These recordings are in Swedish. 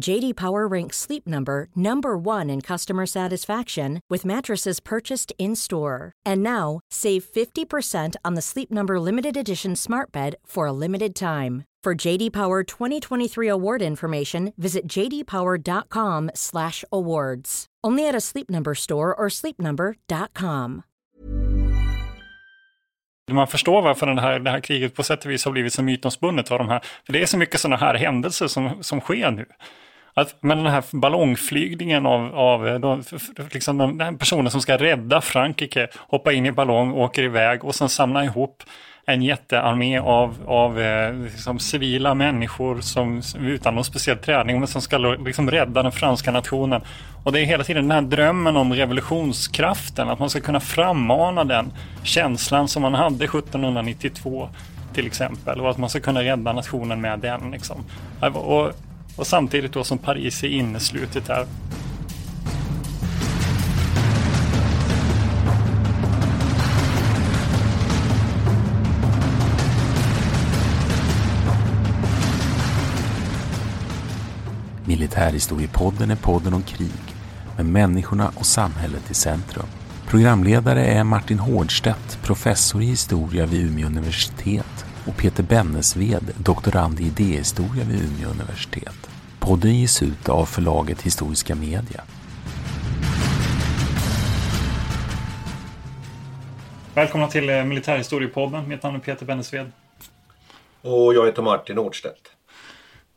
JD Power ranks Sleep Number number 1 in customer satisfaction with mattresses purchased in-store. And now, save 50% on the Sleep Number limited edition Smart Bed for a limited time. For JD Power 2023 award information, visit jdpower.com/awards. Only at a Sleep Number store or sleepnumber.com. Man förstår varför det här, det här kriget på sätt och vis har blivit så mytomspunnet av de här. För det är så mycket sådana här händelser som, som sker nu. Att, men den här ballongflygningen av, av eh, de, liksom den, den personen som ska rädda Frankrike, hoppa in i ballong, åker iväg och sen samla ihop en jättearmé av, av eh, liksom civila människor som, utan någon speciell träning men som ska liksom rädda den franska nationen. Och det är hela tiden den här drömmen om revolutionskraften, att man ska kunna frammana den känslan som man hade 1792 till exempel och att man ska kunna rädda nationen med den. Liksom. Och, och samtidigt då som Paris är inneslutet här. Militärhistoriepodden är podden om krig med människorna och samhället i centrum. Programledare är Martin Hårdstedt, professor i historia vid Umeå universitet och Peter Bennesved, doktorand i idéhistoria vid Umeå universitet. Podden ges ut av förlaget Historiska Media. Välkomna till eh, Militärhistoriepodden. Mitt namn är Peter Bennesved. Och jag heter Martin Nordstedt.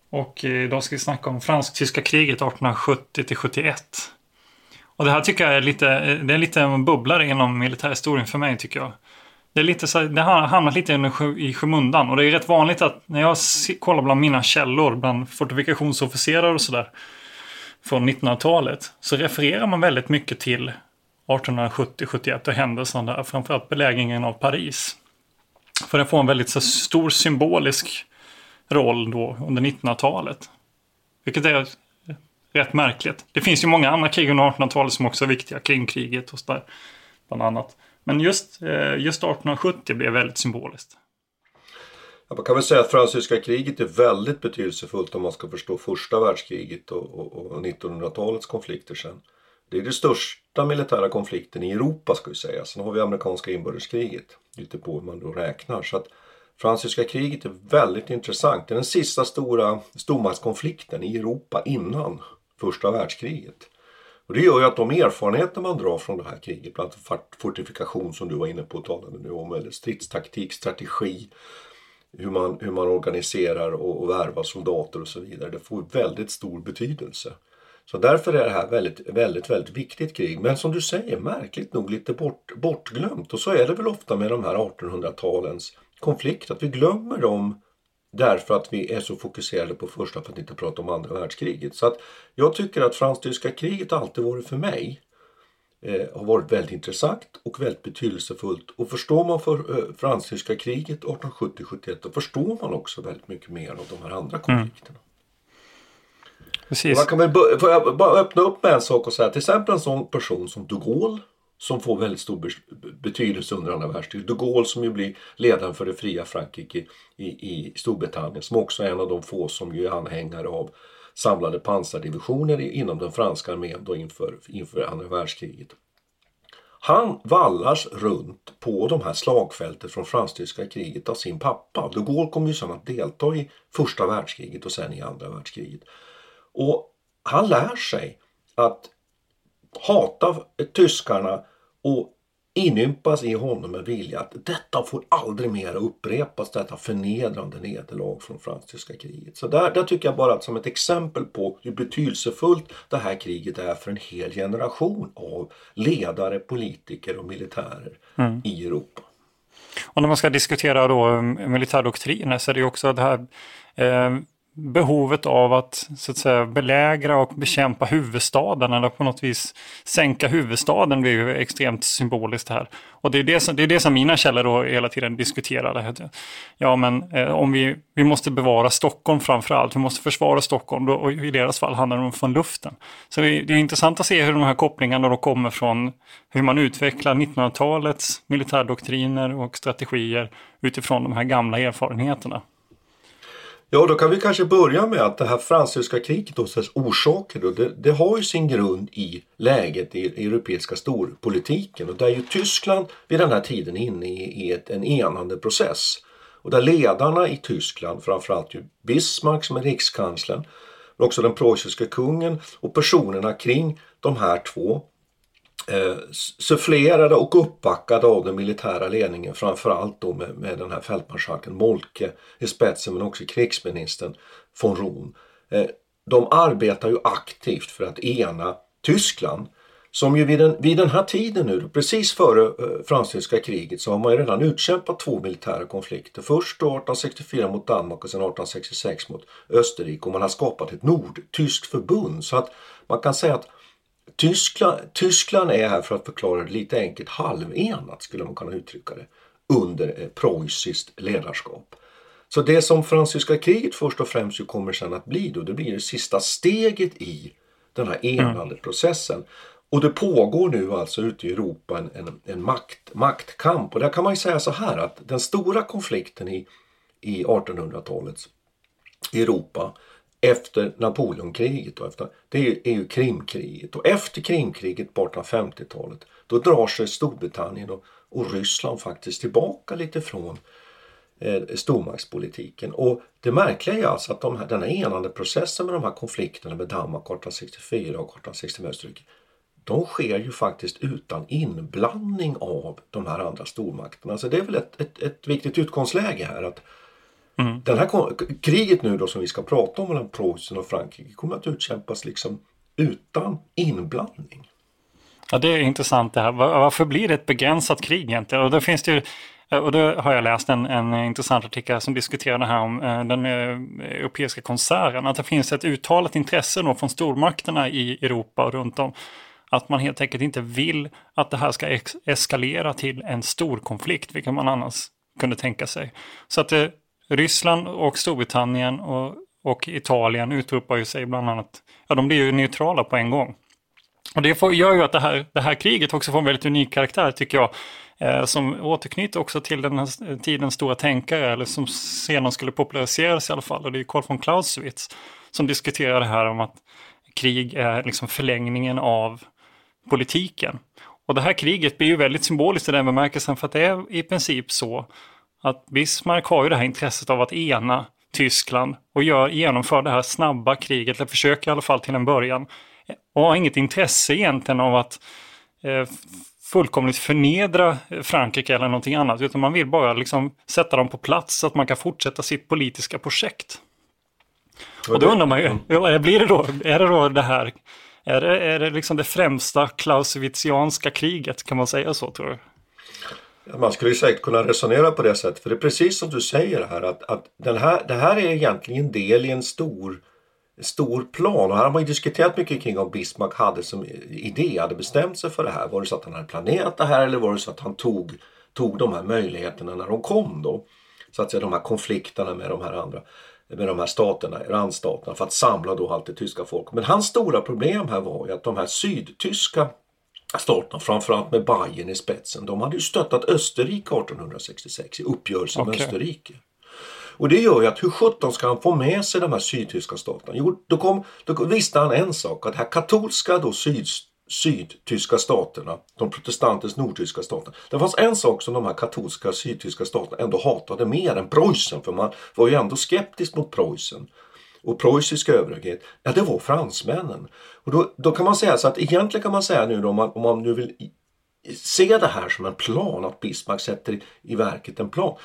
Och eh, idag ska vi snacka om fransk-tyska kriget 1870 71. Och det här tycker jag är lite, eh, det är lite en bubblare inom militärhistorien för mig tycker jag. Det, är lite så, det har hamnat lite i skymundan och det är rätt vanligt att när jag kollar bland mina källor, bland fortifikationsofficerare och sådär från 1900-talet så refererar man väldigt mycket till 1870-71 och händelserna där, framförallt belägringen av Paris. För den får en väldigt så stor symbolisk roll då under 1900-talet. Vilket är rätt märkligt. Det finns ju många andra krig under 1800-talet som också är viktiga. Krimkriget och sådär. Bland annat. Men just, eh, just 1870 blev väldigt symboliskt. Ja, man kan väl säga att fransyska kriget är väldigt betydelsefullt om man ska förstå första världskriget och, och, och 1900-talets konflikter sen. Det är den största militära konflikten i Europa ska vi säga. Sen har vi amerikanska inbördeskriget. Lite på hur man då räknar. Så att Fransyska kriget är väldigt intressant. Det är den sista stora stormaktskonflikten i Europa innan första världskriget. Och det gör ju att de erfarenheter man drar från det här kriget, bland annat fortifikation som du var inne på och talade nu om, eller stridstaktik, strategi, hur man, hur man organiserar och, och värvar soldater och så vidare. Det får väldigt stor betydelse. Så därför är det här väldigt, väldigt, väldigt viktigt krig. Men som du säger, märkligt nog lite bort, bortglömt. Och så är det väl ofta med de här 1800-talens konflikt, att vi glömmer dem därför att vi är så fokuserade på första för att inte prata om andra världskriget. Så att jag tycker att fransk-tyska kriget alltid varit för mig eh, har varit väldigt intressant och väldigt betydelsefullt. Och förstår man för eh, fransk-tyska kriget 1870-71 då förstår man också väldigt mycket mer av de här andra konflikterna. Precis. Man kan väl får jag bara öppna upp med en sak och säga till exempel en sån person som de Gaulle som får väldigt stor betydelse under andra världskriget. De Gaulle som ju blir ledaren för det fria Frankrike i, i Storbritannien som också är en av de få som ju är anhängare av samlade pansardivisioner inom den franska armén då inför, inför andra världskriget. Han vallas runt på de här slagfälten från fransk-tyska kriget av sin pappa. De Gaulle kommer ju sen att delta i första världskriget och sen i andra världskriget. Och han lär sig att hata tyskarna och inympas i honom en vilja att detta får aldrig mer upprepas, detta förnedrande nederlag från fransk-tyska kriget. Så där, där tycker jag bara att som ett exempel på hur betydelsefullt det här kriget är för en hel generation av ledare, politiker och militärer Mm. i Europa. Och när man ska diskutera då eh, militärdoktriner så är det ju också det här eh, behovet av att, så att säga, belägra och bekämpa huvudstaden eller på något vis sänka huvudstaden blir ju extremt symboliskt här. Och det är det som, det är det som mina källor då hela tiden diskuterar. Ja, men eh, om vi, vi måste bevara Stockholm framför allt, vi måste försvara Stockholm då, och i deras fall handlar det om från luften. Så det är, det är intressant att se hur de här kopplingarna då kommer från hur man utvecklar 1900-talets militärdoktriner och strategier utifrån de här gamla erfarenheterna. Ja, då kan vi kanske börja med att det här fransk-tyska kriget och dess orsaker då, det, det har ju sin grund i läget i europeiska storpolitiken och där ju Tyskland vid den här tiden inne i, i ett, en enande process. Och där ledarna i Tyskland, framförallt ju Bismarck som är rikskanslern, men också den preussiska kungen och personerna kring de här två eh, sufflerade och uppbackade av den militära ledningen framförallt då med, med den här fältmarskalken Molke i spetsen men också krigsministern von Rohn. Eh, de arbetar ju aktivt för att ena Tyskland som ju vid den, vid den här tiden nu, precis före eh, fransk-tyska kriget, så har man ju redan utkämpat två militära konflikter. Först då 1864 mot Danmark och sen 1866 mot Österrike och man har skapat ett nordtyskt förbund. Så att man kan säga att Tyskland, Tyskland är här för att förklara det lite enkelt halvenat skulle man kunna uttrycka det under eh, preussiskt ledarskap. Så det som franska kriget först och främst ju kommer sen att bli då, det blir det sista steget i den här enande processen. Och det pågår nu alltså ute i Europa en, en, en makt, maktkamp och där kan man ju säga så här att den stora konflikten i, i 1800-talets Europa efter Napoleonkriget och efter, det är ju, är ju Krimkriget. Och efter Krimkriget på 1850-talet då drar sig Storbritannien och, och Ryssland faktiskt tillbaka lite från eh, stormaktspolitiken. Och det märkliga är alltså att de här, den här enande processen med de här konflikterna med Danmark 1864 och 1865 med Österrike de sker ju faktiskt utan inblandning av de här andra stormakterna. Så det är väl ett, ett, ett viktigt utgångsläge här att Mm. den här kriget nu då som vi ska prata om mellan Preussen och Frankrike kommer att utkämpas liksom utan inblandning. Ja, det är intressant det här. Var- Varför blir det ett begränsat krig egentligen? Och då finns det ju, och då har jag läst en, en intressant artikel som diskuterar det här om eh, den eh, europeiska konserten. Att det finns ett uttalat intresse då från stormakterna i Europa och runt om. Att man helt enkelt inte vill att det här ska eskalera till en stor konflikt, vilket man annars kunde tänka sig. Så att eh, Ryssland och Storbritannien och, och Italien utropar ju sig bland annat, ja de blir ju neutrala på en gång. Och det får, gör ju att det här, det här kriget också får en väldigt unik karaktär tycker jag. Eh, som återknyter också till den här tidens stora tänkare, eller som senare skulle populariseras i alla fall. Och det är Carl von Clausewitz som diskuterar det här om att krig är liksom förlängningen av politiken. Och det här kriget blir ju väldigt symboliskt i den bemärkelsen för att det är i princip så att Bismarck har ju det här intresset av att ena Tyskland och gör, genomför det här snabba kriget, eller försöker i alla fall till en början. Och har inget intresse egentligen av att eh, fullkomligt förnedra Frankrike eller någonting annat, utan man vill bara liksom sätta dem på plats så att man kan fortsätta sitt politiska projekt. Och då undrar man ju, ja, blir det då, är det då det här, är det, är det liksom det främsta Clausewitzianska kriget, kan man säga så tror du? Man skulle ju säkert kunna resonera på det sättet. För det är precis som du säger här att, att den här, det här är egentligen del i en stor, stor plan. Och här har man ju diskuterat mycket kring om Bismarck hade som idé, hade bestämt sig för det här. Var det så att han hade planerat det här eller var det så att han tog, tog de här möjligheterna när de kom då? Så att säga de här konflikterna med de här andra med de här staterna, randstaterna för att samla då allt det tyska folket. Men hans stora problem här var ju att de här sydtyska staterna, framförallt med Bayern i spetsen, de hade ju stöttat Österrike 1866 i uppgörelsen okay. med Österrike. Och det gör ju att hur sjutton ska han få med sig de här sydtyska staterna? Jo, då, kom, då visste han en sak, att det här katolska då syd, sydtyska staterna, de protestantiska nordtyska staterna. Det fanns en sak som de här katolska sydtyska staterna ändå hatade mer än Preussen, för man var ju ändå skeptisk mot Preussen och preussisk överhöghet, ja det var fransmännen. Och då, då kan man säga så att egentligen kan man säga nu då, om man, om man nu vill se det här som en plan, att Bismarck sätter i, i verket en plan.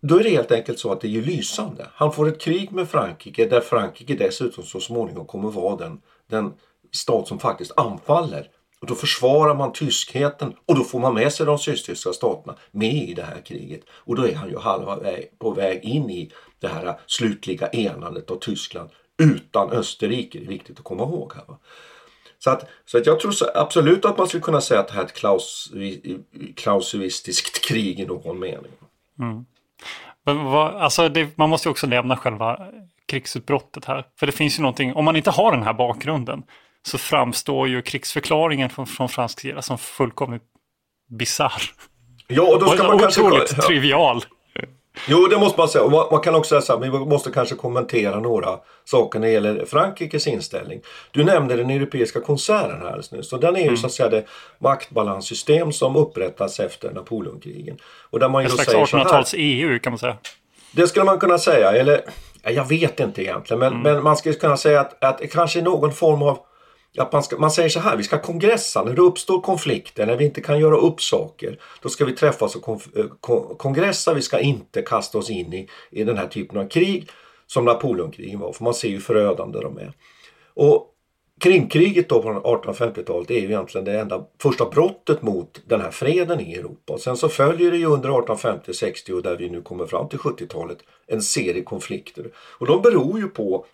Då är det helt enkelt så att det är lysande. Han får ett krig med Frankrike där Frankrike dessutom så småningom kommer vara den, den stat som faktiskt anfaller. Och då försvarar man tyskheten och då får man med sig de sydtyska staterna med i det här kriget. Och då är han ju halva väg, på väg in i det här slutliga enandet av Tyskland utan Österrike. Det är viktigt att komma ihåg. här. Så, att, så att jag tror absolut att man skulle kunna säga att det här är ett klaus, klausuistiskt krig i någon mening. Mm. Men vad, alltså det, man måste ju också nämna själva krigsutbrottet här. För det finns ju någonting, om man inte har den här bakgrunden så framstår ju krigsförklaringen från, från fransk sida som fullkomligt bisarr. Ja, och då ska man kanske... Otroligt trivial. Jo, det måste man säga. Och man, kan också säga att vi måste kanske kommentera några saker när det gäller Frankrikes inställning. Du nämnde den europeiska koncernen här alldeles nyss. Och den är ju mm. så att säga det maktbalanssystem som upprättas efter Napoleonkrigen. Och där man ju Ett slags 1800-tals-EU kan man säga. Det skulle man kunna säga. Eller, jag vet inte egentligen. Men, mm. men man skulle kunna säga att, att kanske någon form av att man, ska, man säger så här, vi ska kongressa när det uppstår konflikter, när vi inte kan göra upp saker. Då ska vi träffas och konf, eh, kongressa, vi ska inte kasta oss in i, i den här typen av krig som Napoleonkrigen var, för man ser ju förödande de är. Och Krimkriget då på 1850-talet är ju egentligen det enda första brottet mot den här freden i Europa. Och sen så följer det ju under 1850-60 och där vi nu kommer fram till 70-talet en serie konflikter. Och de beror ju på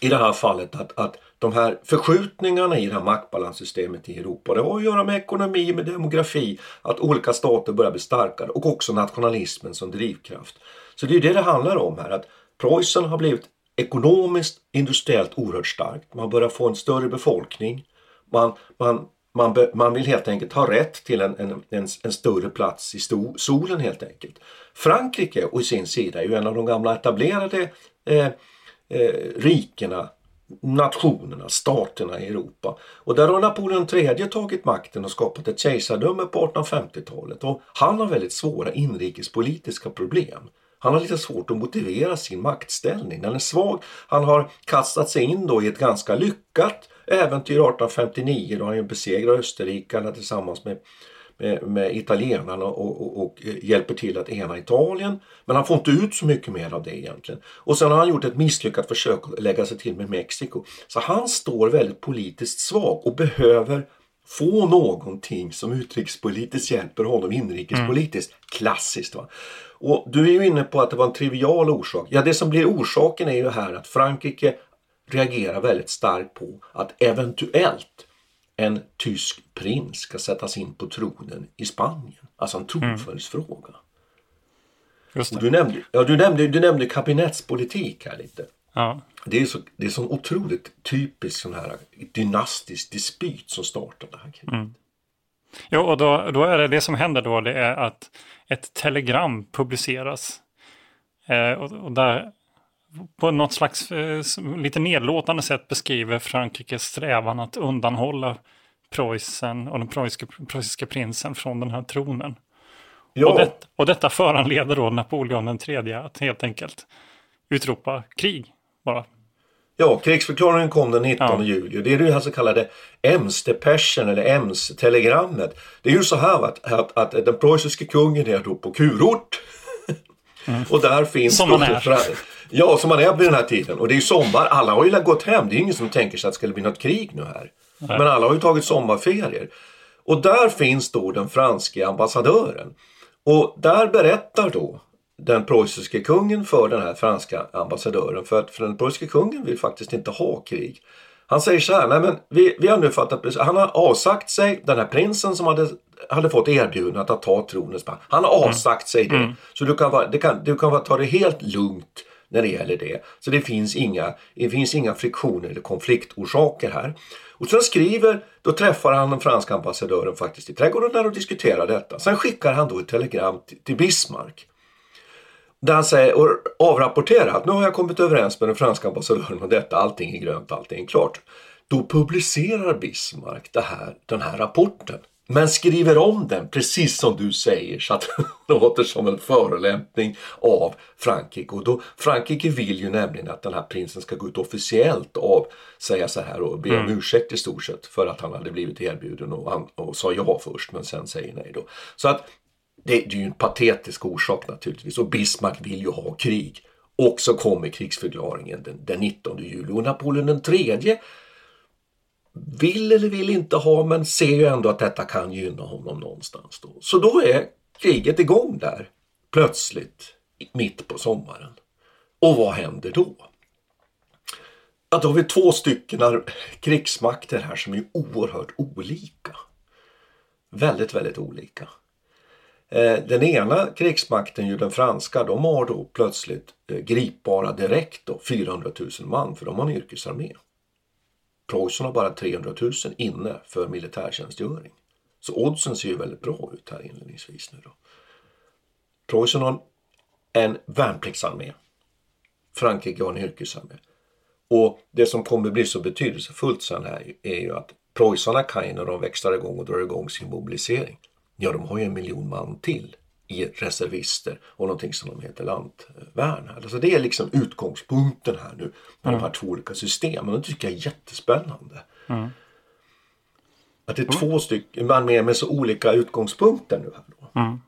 i det här fallet att, att de här förskjutningarna i det här maktbalanssystemet i Europa, det har att göra med ekonomi, med demografi, att olika stater börjar bli starkare och också nationalismen som drivkraft. Så det är det det handlar om här, att Preussen har blivit ekonomiskt, industriellt oerhört starkt. Man börjar få en större befolkning. Man, man, man, be, man vill helt enkelt ha rätt till en, en, en, en större plats i sto, solen helt enkelt. Frankrike å sin sida är ju en av de gamla etablerade eh, eh, rikena, nationerna, staterna i Europa. Och där har Napoleon III tagit makten och skapat ett kejsardöme på 1850-talet. Och han har väldigt svåra inrikespolitiska problem. Han har lite svårt att motivera sin maktställning. Den är svag. Han har kastat sig in då i ett ganska lyckat äventyr 1859 då han besegrar österrikarna tillsammans med med, med italienarna och, och, och, hjälper till att ena Italien. Men han får inte ut så mycket mer av det egentligen. Och sen har han gjort ett misslyckat försök att lägga sig till med Mexiko. Så han står väldigt politiskt svag och behöver få någonting som utrikespolitiskt hjälper honom inrikespolitiskt. Mm. Klassiskt. Va? Och du är ju inne på att det var en trivial orsak. Ja, det som blir orsaken är ju här att Frankrike reagerar väldigt starkt på att eventuellt en tysk prins ska sättas in på tronen i Spanien. Alltså en tronföljdsfråga. Mm. Du, nämnde, ja, du, nämnde, du nämnde kabinettspolitik här lite. Ja. Det är så det är så otroligt typisk sån här dynastisk dispyt som startar det här kriget. Mm. Jo, och då, då är det det som händer då, det är att ett telegram publiceras. Eh, och, och, där på något slags eh, lite nedlåtande sätt beskriver Frankrikes strävan att undanhålla Preussen och den preussiska, preussiska prinsen från den här tronen. Och, det, och, detta föranleder då Napoleon den tredje att helt enkelt utropa krig bara. Ja, krigsförklaringen kom den 19 ja. juli. Det är det här så kallade Ems-depeschen eller Ems-telegrammet. Det är ju så här att, att, att den preussiske kungen är då på kurort. Mm. och där finns... Som man är. Ja, som man är vid den här tiden. Och det är ju sommar. Alla har ju gått hem. Det är ingen som tänker sig att det skulle bli något krig nu här. Nej. Men alla har ju tagit sommarferier. Och där finns då den franske ambassadören. Och där berättar då den preussiske kungen för den här franska ambassadören. För att för den preussiske kungen vill faktiskt inte ha krig. Han säger så här, nej men vi, vi har nu fattat Han har avsagt sig, den här prinsen som hade, hade fått erbjudandet att ta tronens man. Han har Mm. avsagt sig det. Så du kan, vara, det kan, du kan vara- ta det helt lugnt när det gäller det. Så det finns inga, det finns inga friktioner eller konfliktorsaker här. Och sen skriver, då träffar han den franska ambassadören faktiskt i trädgården där och diskuterar detta. Sen skickar han då ett telegram till, till Bismarck. Där han säger och avrapporterar att nu har jag kommit överens med den franska ambassadören om detta, allting är grönt, allting är klart. Då publicerar Bismarck det här, den här rapporten. Men skriver om den precis som du säger så att det låter som en förolämpning av Frankrike. Och då, Frankrike vill ju nämligen att den här prinsen ska gå ut officiellt och säga så här och be om Mm. ursäkt i stort sett för att han hade blivit erbjuden och, han, och sa ja först men sen säger nej då. Så att det, det är ju en patetisk orsak naturligtvis och Bismarck vill ju ha krig. Och så kommer krigsförklaringen den, den 19 juli och Napoleon den tredje vill eller vill inte ha men ser ju ändå att detta kan gynna honom någonstans då. Så då är kriget igång där plötsligt mitt på sommaren. Och vad händer då? Ja, då har vi två stycken krigsmakter här som är oerhört olika. Väldigt, väldigt olika. Eh, den ena krigsmakten, ju den franska, de har då plötsligt eh, gripbara direkt då 400 000 man för de har en yrkesarmé. Preussen har bara 300 000 inne för militärtjänstgöring. Så oddsen ser ju väldigt bra ut här inledningsvis nu då. Preussen har en värnpliktsarmé. Frankrike har en yrkesarmé. Och det som kommer bli så betydelsefullt sen här är ju att preussarna kan ju när de växlar igång och drar igång sin mobilisering. Ja, de har ju en miljon man till i reservister och någonting som de heter lantvärn. Alltså det är liksom utgångspunkten här nu med de här två olika systemen. Det tycker jag är jättespännande. Mm. Att det är två stycken man med, med så olika utgångspunkter nu här. Då. Mm.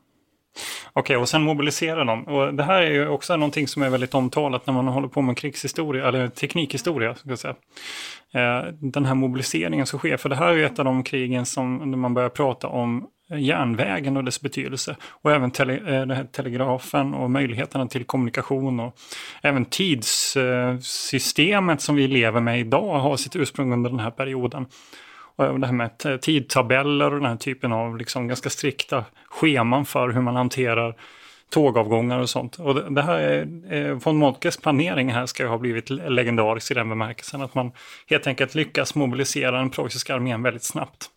Okej, och sen mobiliserar de. Och det här är ju också någonting som är väldigt omtalat när man håller på med krigshistoria, eller teknikhistoria. Ska jag säga. Eh, den här mobiliseringen som sker, för det här är ju ett av de krigen som när man börjar prata om järnvägen och dess betydelse. Och även tele, eh, den här telegrafen och möjligheterna till kommunikation. Och även tidssystemet som vi lever med idag har sitt ursprung under den här perioden. Och det här med tidtabeller och den här typen av liksom ganska strikta scheman för hur man hanterar tågavgångar och sånt. Och det, det här är, eh, von Moltkes planering här ska ju ha blivit le- legendarisk i den bemärkelsen att man helt enkelt lyckas mobilisera den preussiska armén väldigt snabbt.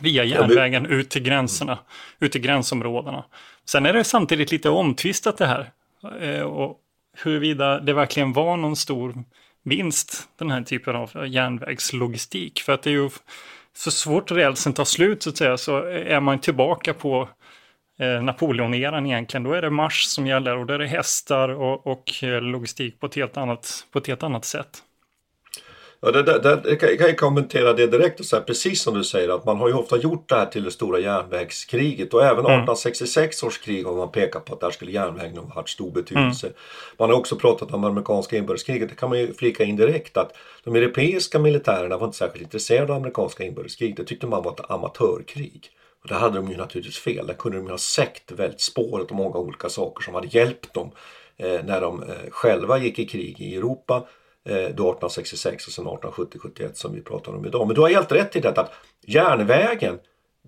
Via järnvägen ut till gränserna, ut till gränsområdena. Sen är det samtidigt lite omtvistat det här. Eh, och huruvida det verkligen var någon stor vinst, den här typen av järnvägslogistik. För att det är ju så svårt rälsen tar slut så att säga, så är man tillbaka på eh, Napoleoneran egentligen. Då är det marsch som gäller och då är det hästar och, och eh, logistik på ett helt annat, på ett helt annat sätt. Ja, det, det, det, jag kan- jag kan kommentera det direkt och säga precis som du säger att man har ju ofta gjort det här till det stora järnvägskriget och även 1866 års krig har man pekat på att där skulle järnvägen ha haft stor betydelse. Man har också pratat om amerikanska inbördeskriget, det kan man ju flika in direkt att de europeiska militärerna var inte särskilt intresserade av amerikanska inbördeskrig, det tyckte man var ett amatörkrig. Och där hade de ju naturligtvis fel, där kunde de ju ha sett väldigt spåret och många olika saker som hade hjälpt dem eh, när de eh, själva gick i krig i Europa då 1866 och sen 1870-71 som vi pratar om idag. Men du har helt rätt i detta att järnvägen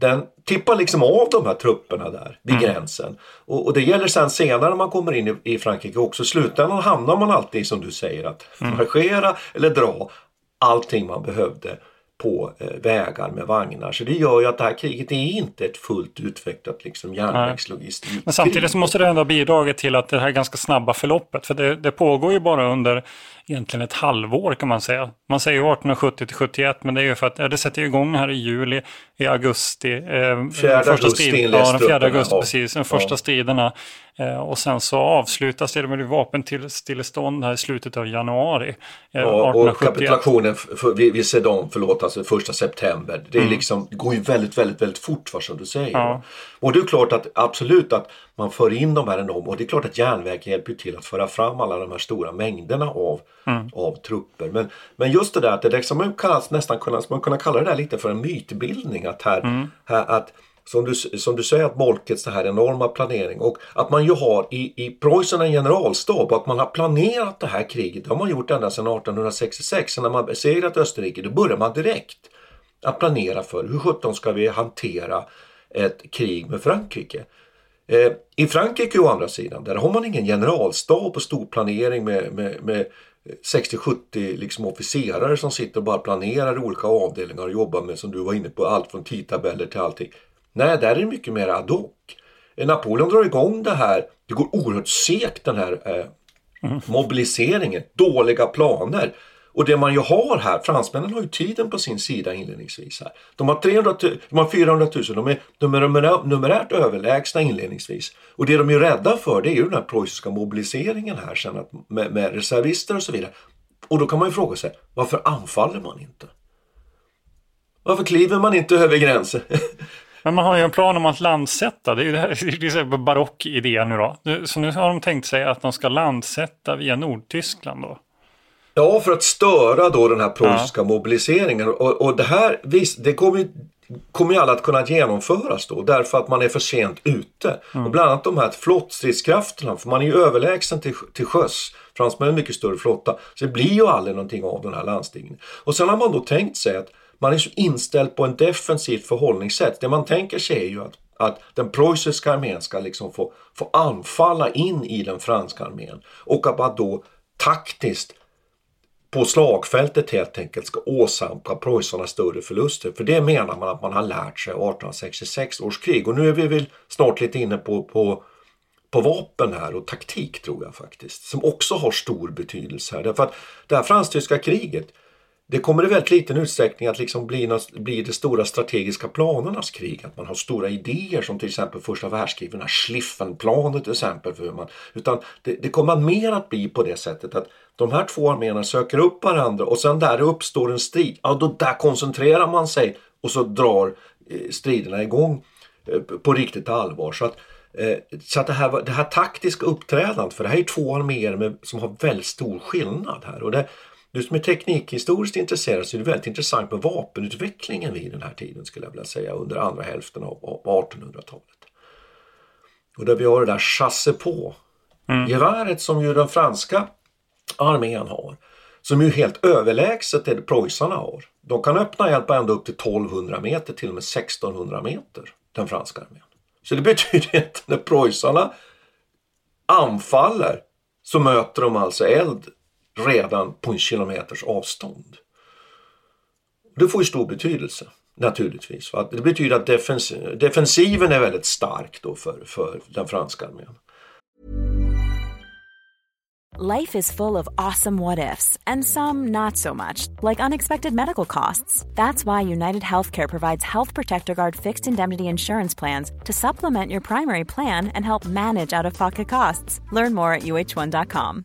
den tippar liksom av de här trupperna där vid gränsen. Och, och det gäller sen senare när man kommer in i, i Frankrike också. I slutändan hamnar man alltid som du säger att marschera eller dra allting man behövde på eh, vägar med vagnar. Så det gör ju att det här kriget är inte ett fullt utvecklat liksom, järnvägslogistik. Men samtidigt så måste det ändå ha bidragit till att det här ganska snabba förloppet, för det, det pågår ju bara under egentligen ett halvår kan man säga. Man säger ju 1870 till 71, men det är ju för att ja, det sätter igång här i juli, i augusti. Eh, Fjärde första augusti strid- inleds Ja, den fjärde augusti, ja. precis. De första Ja. striderna Eh, och sen så avslutas det med vapenstillestånd här i slutet av januari. Eh, ja, och kapitulationen för, vid, vid Sedan, förlåt, alltså första september. Det är mm. liksom, det går ju väldigt, väldigt, väldigt fort vad som du säger. Ja. Och det är klart att absolut att man för in de här enorma och det är klart att järnvägen hjälper till att föra fram alla de här stora mängderna av, mm. av trupper. Men, men just det där att det liksom kallas, nästan kunna, man kunna kalla det där lite för en mytbildning. Att här, mm. här att som du, som du säger att Moltkes det här enorma planering och att man ju har i, i Preussen en generalstab och att man har planerat det här kriget. Det har man gjort ända sedan 1866 när man besegrat Österrike. Då börjar man direkt att planera för hur sjutton ska vi hantera ett krig med Frankrike. Eh, I Frankrike å andra sidan, där har man ingen generalstab och stor planering med, med, med 60-70 liksom officerare som sitter och bara planerar olika avdelningar och jobbar med, som du var inne på, allt från tidtabeller till allting. Nej, där är det mycket mer ad hoc. Napoleon drar igång det här, det går oerhört segt den här eh, mm. mobiliseringen, dåliga planer. Och det man ju har här, fransmännen har ju tiden på sin sida inledningsvis här. De har, 300 de har 400 000, de är, de är numerärt överlägsna inledningsvis. Och det de är rädda för det är ju den här preussiska mobiliseringen här sen att, med, med reservister och så vidare. Och då kan man ju fråga sig, varför anfaller man inte? Varför kliver man inte över gränsen? Men man har ju en plan om att landsätta. Det är ju det här, det är barock idé nu då. Så nu har de tänkt sig att de ska landsätta via Nordtyskland då. Ja, för att störa då den här preussiska ja. mobiliseringen. Och, och det här, visst, det kommer ju kommer ju alla att kunna genomföras då därför att man är för sent ute. Mm. Och bland annat de här flottstridskrafterna, för man är ju överlägsen till, till sjöss. Fransmännen har en mycket större flotta. Så det blir ju aldrig någonting av den här landstigningen. Och sen har man då tänkt sig att man är så inställd på en defensivt förhållningssätt. Det man tänker sig är ju att, att den preussiska armén ska liksom få, få anfalla in i den franska armén och att man då taktiskt på slagfältet helt enkelt ska åsamka preussarna större förluster. För det menar man att man har lärt sig av 1866 års krig. Och nu är vi väl snart lite inne på, på, på vapen här och taktik tror jag faktiskt. Som också har stor betydelse här. Därför att det här fransk-tyska kriget det kommer i väldigt liten utsträckning att liksom bli, bli de stora strategiska planernas krig. Att man har stora idéer som till exempel första världskriget, den här till exempel. För hur man, utan det, det kommer mer att bli på det sättet att de här två arméerna söker upp varandra och sen där uppstår en strid, ja då där koncentrerar man sig och så drar eh, striderna igång eh, på riktigt allvar. Så att, eh, så att det, här, det här taktiska uppträdandet, för det här är två arméer med, som har väldigt stor skillnad här. Och det, du som är teknikhistoriskt intresserad så är det väldigt intressant med vapenutvecklingen vid den här tiden skulle jag vilja säga under andra hälften av 1800-talet. Och där vi har det där chasse på mm. geväret som ju den franska armén har. Som ju helt överlägset det preussarna har. De kan öppna eld på ända upp till 1200 meter, till och med 1600 meter, den franska armén. Så det betyder att när preussarna anfaller så möter de alltså eld redan på en kilometers avstånd. Det får ju stor betydelse naturligtvis. Det betyder att defens defensiven är väldigt stark då för, för den franska armén. Life is full of awesome what ifs and some not so much, like unexpected medical costs. That's why United Healthcare provides Health Protector Guard fixed indemnity insurance plans to supplement your primary plan and help manage out of pocket costs. Learn more at uh1.com.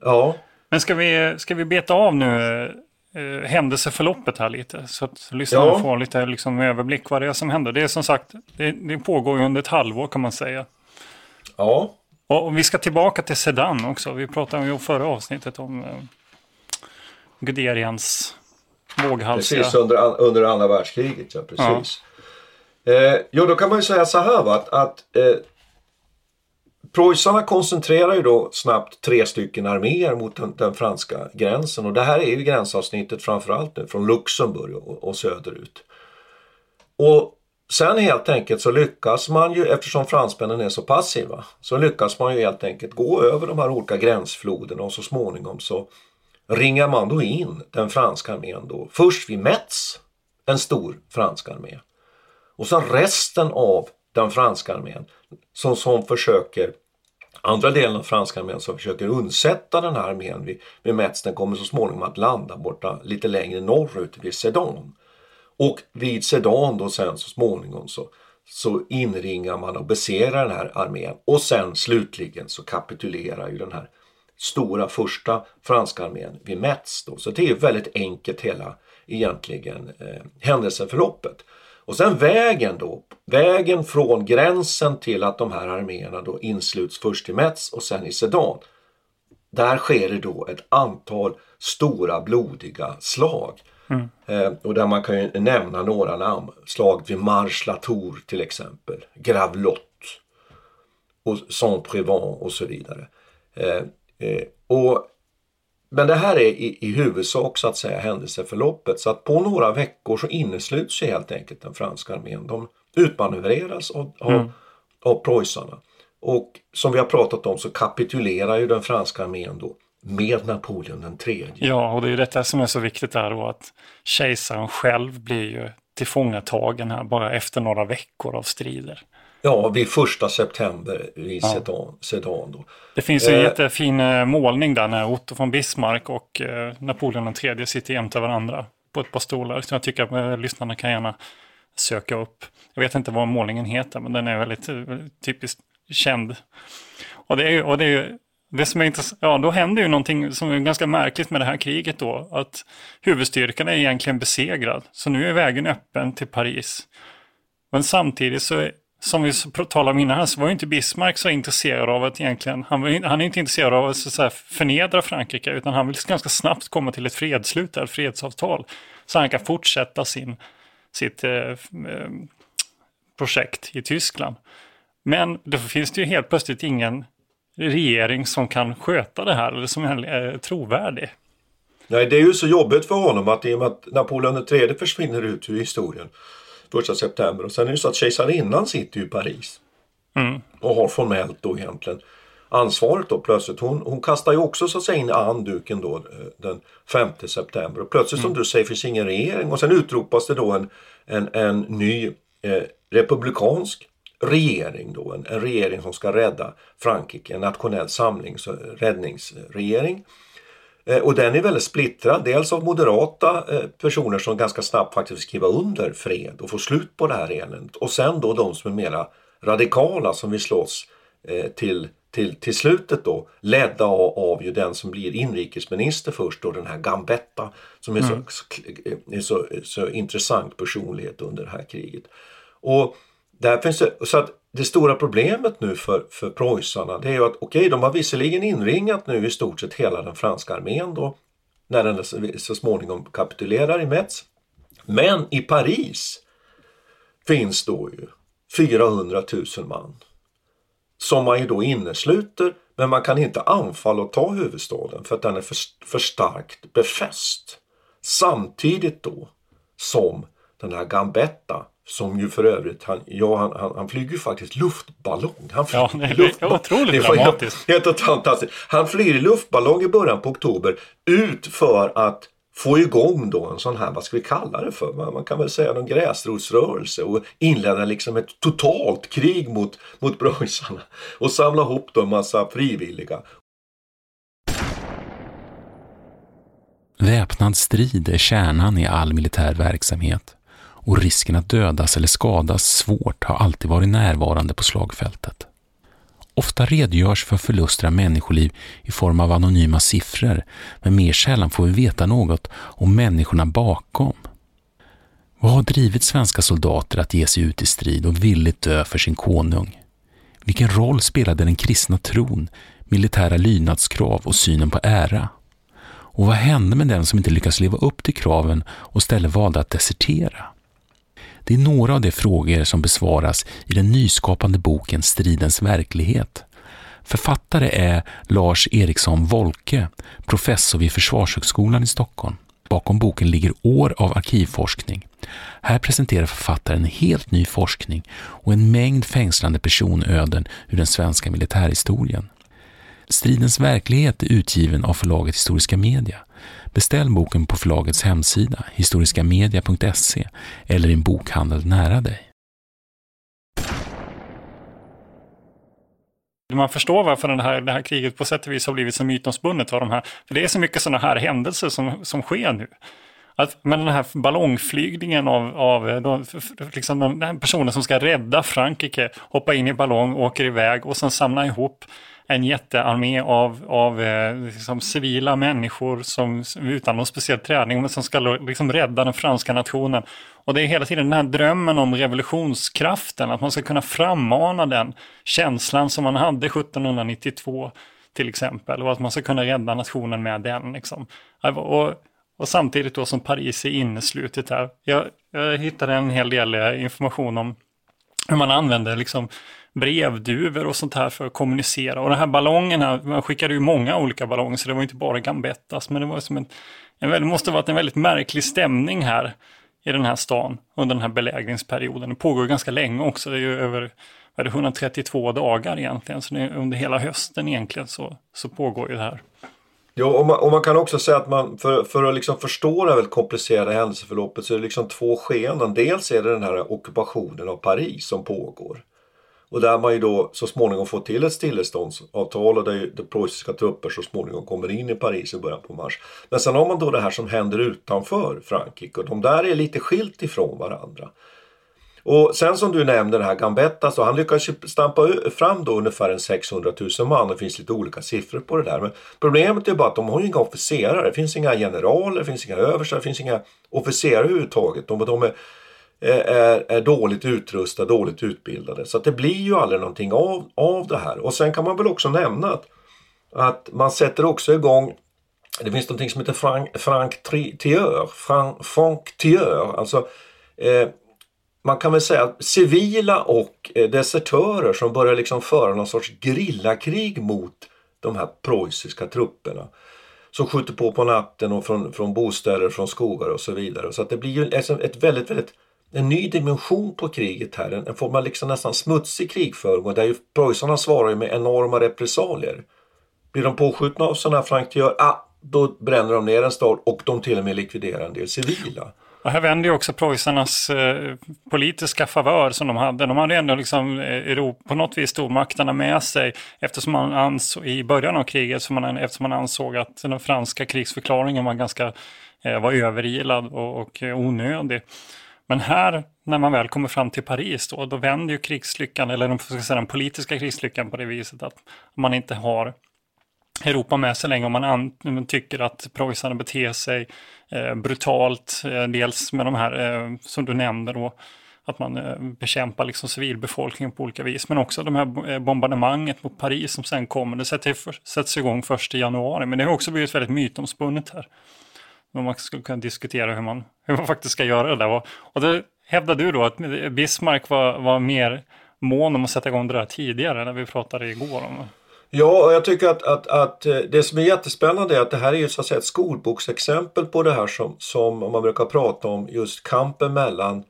Ja. Men ska vi, ska vi beta av nu eh, händelseförloppet här lite. Så att lyssnarna Ja. får lite liksom, överblick vad det är som händer. Det är som sagt, det, det pågår under ett halvår kan man säga. Ja. Och, och vi ska tillbaka till Sedan också. Vi pratade ju förra avsnittet om eh, Guderians våghalsiga. Precis, under, under andra världskriget. Ja, precis. Eh, jo, då kan man ju säga så här va, att, att eh, preussarna koncentrerar ju då snabbt tre stycken arméer mot den, den franska gränsen. Och det här är ju gränsavsnittet framförallt nu från Luxemburg och, och söderut. Och sen helt enkelt så lyckas man ju, eftersom fransmännen är så passiva, så lyckas man ju helt enkelt gå över de här olika gränsfloderna och så småningom så ringar man då in den franska armén då. Först vid Metz, en stor fransk armé. Och sen resten av den franska armén som, som försöker Andra delen av franska armén som försöker undsätta den här armén vid, vid Metz, den kommer så småningom att landa borta lite längre norrut vid Sedan. Och vid Sedan då sen så småningom så, så inringar man och beserar den här armén och sen slutligen så kapitulerar ju den här stora första franska armén vid Metz. Då. Så det är ju väldigt enkelt hela egentligen eh, händelseförloppet. Och sen vägen då, vägen från gränsen till att de här arméerna då insluts först i Metz och sen i Sedan. Där sker det då ett antal stora blodiga slag. Mm. Eh, och där man kan ju nämna några namn. Slag vid Marche-la-Tour till exempel. Gravelotte. Och Saint-Prévent och så vidare. Eh, eh, och, men det här är i, i huvudsak så att säga händelseförloppet. Så att på några veckor så innesluts ju helt enkelt den franska armén. De utmanövreras av, av, Mm. av preussarna. Och som vi har pratat om så kapitulerar ju den franska armén då med Napoleon den tredje. Ja, och det är detta som är så viktigt där då att kejsaren själv blir ju tillfångatagen här bara efter några veckor av strider. Ja, vid första september vid Ja. Sedan, Sedan då. Det finns en Eh, jättefin eh, målning där när Otto von Bismarck och eh, Napoleon III sitter jämte varandra på ett par stolar. Så jag tycker att eh, lyssnarna kan gärna söka upp. Jag vet inte vad målningen heter, men den är väldigt, eh, väldigt typiskt känd. Och det är och det är det som är intressant, ja då händer ju någonting som är ganska märkligt med det här kriget då. Att huvudstyrkan är egentligen besegrad. Så nu är vägen öppen till Paris. Men samtidigt så, som vi talade om innan, här, så var ju inte Bismarck så intresserad av att egentligen, han, var, han är inte intresserad av att så, här, förnedra Frankrike, utan han vill ganska snabbt komma till ett fredsslut, ett fredsavtal. Så han kan fortsätta sin, sitt eh, eh, projekt i Tyskland. Men då finns det ju helt plötsligt ingen regering som kan sköta det här, eller som är eh, trovärdig. Nej, det är ju så jobbigt för honom att i och med att Napoleon III försvinner ut ur historien första september. Och sen är det ju så att kejsarinnan sitter ju i Paris. Mm. och har formellt då egentligen ansvaret då plötsligt. Hon, hon kastar ju också så att säga in handduken då eh, den 5 september. Och plötsligt som du säger finns ingen regering. Och sen utropas det då en, en, en ny eh, republikansk regering då, en, en regering som ska rädda Frankrike, en nationell samlings räddningsregering. Eh, Och den är väldigt splittrad. Dels av moderata eh, personer som ganska snabbt faktiskt skriva under fred och få slut på det här eländet. Och sen då de som är mera radikala som vill slåss eh, till, till, till slutet då. Ledda av, av ju den som blir inrikesminister först då, den här Gambetta. Som är, Mm. så, är så, så intressant personlighet under det här kriget. Och där finns det, så att det stora problemet nu för, för preussarna det är ju att okej, de har visserligen inringat nu i stort sett hela den franska armén då när den så, så småningom kapitulerar i Metz. Men i Paris finns då ju 400 000 man som man ju då innesluter men man kan inte anfalla och ta huvudstaden för att den är för, för starkt befäst. Samtidigt då som den här Gambetta som ju för övrigt, han, ja, han, han, han flyger ju faktiskt luftballong. Han flyger Ja, det är luftballong. otroligt Det dramatiskt. Helt fantastiskt. Han flyger i luftballong i början på oktober ut för att få igång då en sån här, vad ska vi kalla det för? Man man kan väl säga någon gräsrotsrörelse och inleda liksom ett totalt krig mot, mot preussarna. Och samla ihop då en massa frivilliga. Väpnad strid är kärnan i all militär verksamhet och risken att dödas eller skadas svårt har alltid varit närvarande på slagfältet. Ofta redogörs för förluster av människoliv i form av anonyma siffror, men mer sällan får vi veta något om människorna bakom. Vad har drivit svenska soldater att ge sig ut i strid och villigt dö för sin konung? Vilken roll spelade den kristna tron, militära lydnadskrav och synen på ära? Och vad hände med den som inte lyckas leva upp till kraven och istället valde att desertera? Det är några av de frågor som besvaras i den nyskapande boken Stridens verklighet. Författare är Lars Eriksson Wolke, professor vid Försvarshögskolan i Stockholm. Bakom boken ligger år av arkivforskning. Här presenterar författaren en helt ny forskning och en mängd fängslande personöden ur den svenska militärhistorien. Stridens verklighet är utgiven av förlaget Historiska Media. Beställ boken på förlagets hemsida, historiskamedia.se eller i en bokhandel nära dig. Man förstår varför det här, det här kriget på sätt och vis har blivit så mytomspunnet av de här. För det är så mycket sådana här händelser som, som sker nu. Att, men den här ballongflygningen av, av de, liksom den personen som ska rädda Frankrike, hoppa in i ballong, åker iväg och sen samla ihop en jättearmé av, av eh, liksom civila människor som, utan någon speciell träning men som ska liksom rädda den franska nationen. Och det är hela tiden den här drömmen om revolutionskraften, att man ska kunna frammana den känslan som man hade 1792 till exempel och att man ska kunna rädda nationen med den. Liksom. Och, och samtidigt då som Paris är inneslutet här. Jag, jag hittade en hel del eh, information om hur man använder liksom brevduvor och sånt här för att kommunicera. Och den här ballongen, här, man skickade ju många olika ballonger så det var inte bara Gambettas. Men det var som en, en det måste varit en väldigt märklig stämning här i den här stan under den här belägringsperioden. Det pågår ganska länge också, det är ju över är det 132 dagar egentligen. Så det under hela hösten egentligen så, så pågår ju det här. Ja, och man, och man, kan också säga att man, för, för att liksom förstå det här väldigt komplicerade händelseförloppet så är det liksom två skeenden. Dels är det den här ockupationen av Paris som pågår. Och där man ju då så småningom får till ett stilleståndsavtal och där ju de preussiska trupper så småningom kommer in i Paris i början på mars. Men sen har man då det här som händer utanför Frankrike och de där är lite skilt ifrån varandra. Och sen som du nämnde den här Gambetta så han lyckas ju stampa fram då ungefär en 600 000 man. Det finns lite olika siffror på det där. Men problemet är bara att de har ju inga officerare. Det finns inga generaler, det finns inga överstar, det finns inga officerare överhuvudtaget. De, de är är, är dåligt utrustade, dåligt utbildade. Så det blir ju aldrig någonting av, av det här. Och sen kan man väl också nämna att, att man sätter också igång det finns någonting som heter Frank, Frank Thieur. Frank, Frank Thieur. Alltså, eh, man kan väl säga att civila och eh, desertörer som börjar liksom föra någon sorts grillakrig mot de här preussiska trupperna. Som skjuter på på natten och från, från bostäder, från skogar och så vidare. Så att det blir ju ett väldigt, väldigt en ny dimension på kriget här. En, en form av liksom nästan smutsig krigföring och där ju preussarna svarar med enorma repressalier. Blir de påskjutna av sådana här flanktör, ah, då bränner de ner en stad och de till och med likviderar en del civila. Och här vänder ju också preussarnas eh, politiska favör som de hade. De hade ändå liksom eh, Europa, på något vis stormakterna med sig eftersom man ansåg, i början av kriget så man, eftersom man ansåg att den franska krigsförklaringen var ganska eh, var överilad och, och eh, onödig. Men här, när man väl kommer fram till Paris, då, då vänder ju krigslyckan, eller den, ska säga, den politiska krigslyckan på det viset att man inte har Europa med sig längre. Om man, an, tycker att preussarna beter sig eh, brutalt, eh, dels med de här eh, som du nämnde då, att man eh, bekämpar liksom civilbefolkningen på olika vis, men också de här eh, bombardemanget mot Paris som sen kommer, det sätts igång först i januari, men det har också blivit väldigt mytomspunnet här. Men man skulle kunna diskutera hur man, hur man faktiskt ska göra det där. Och, och då hävdar du då att Bismarck var, var mer mån om att sätta igång det där tidigare när vi pratade igår om det. Ja, och jag tycker att, att, att eh, det som är jättespännande är att det här är ju så att säga ett skolboksexempel på det här som, som man brukar prata om just kampen mellan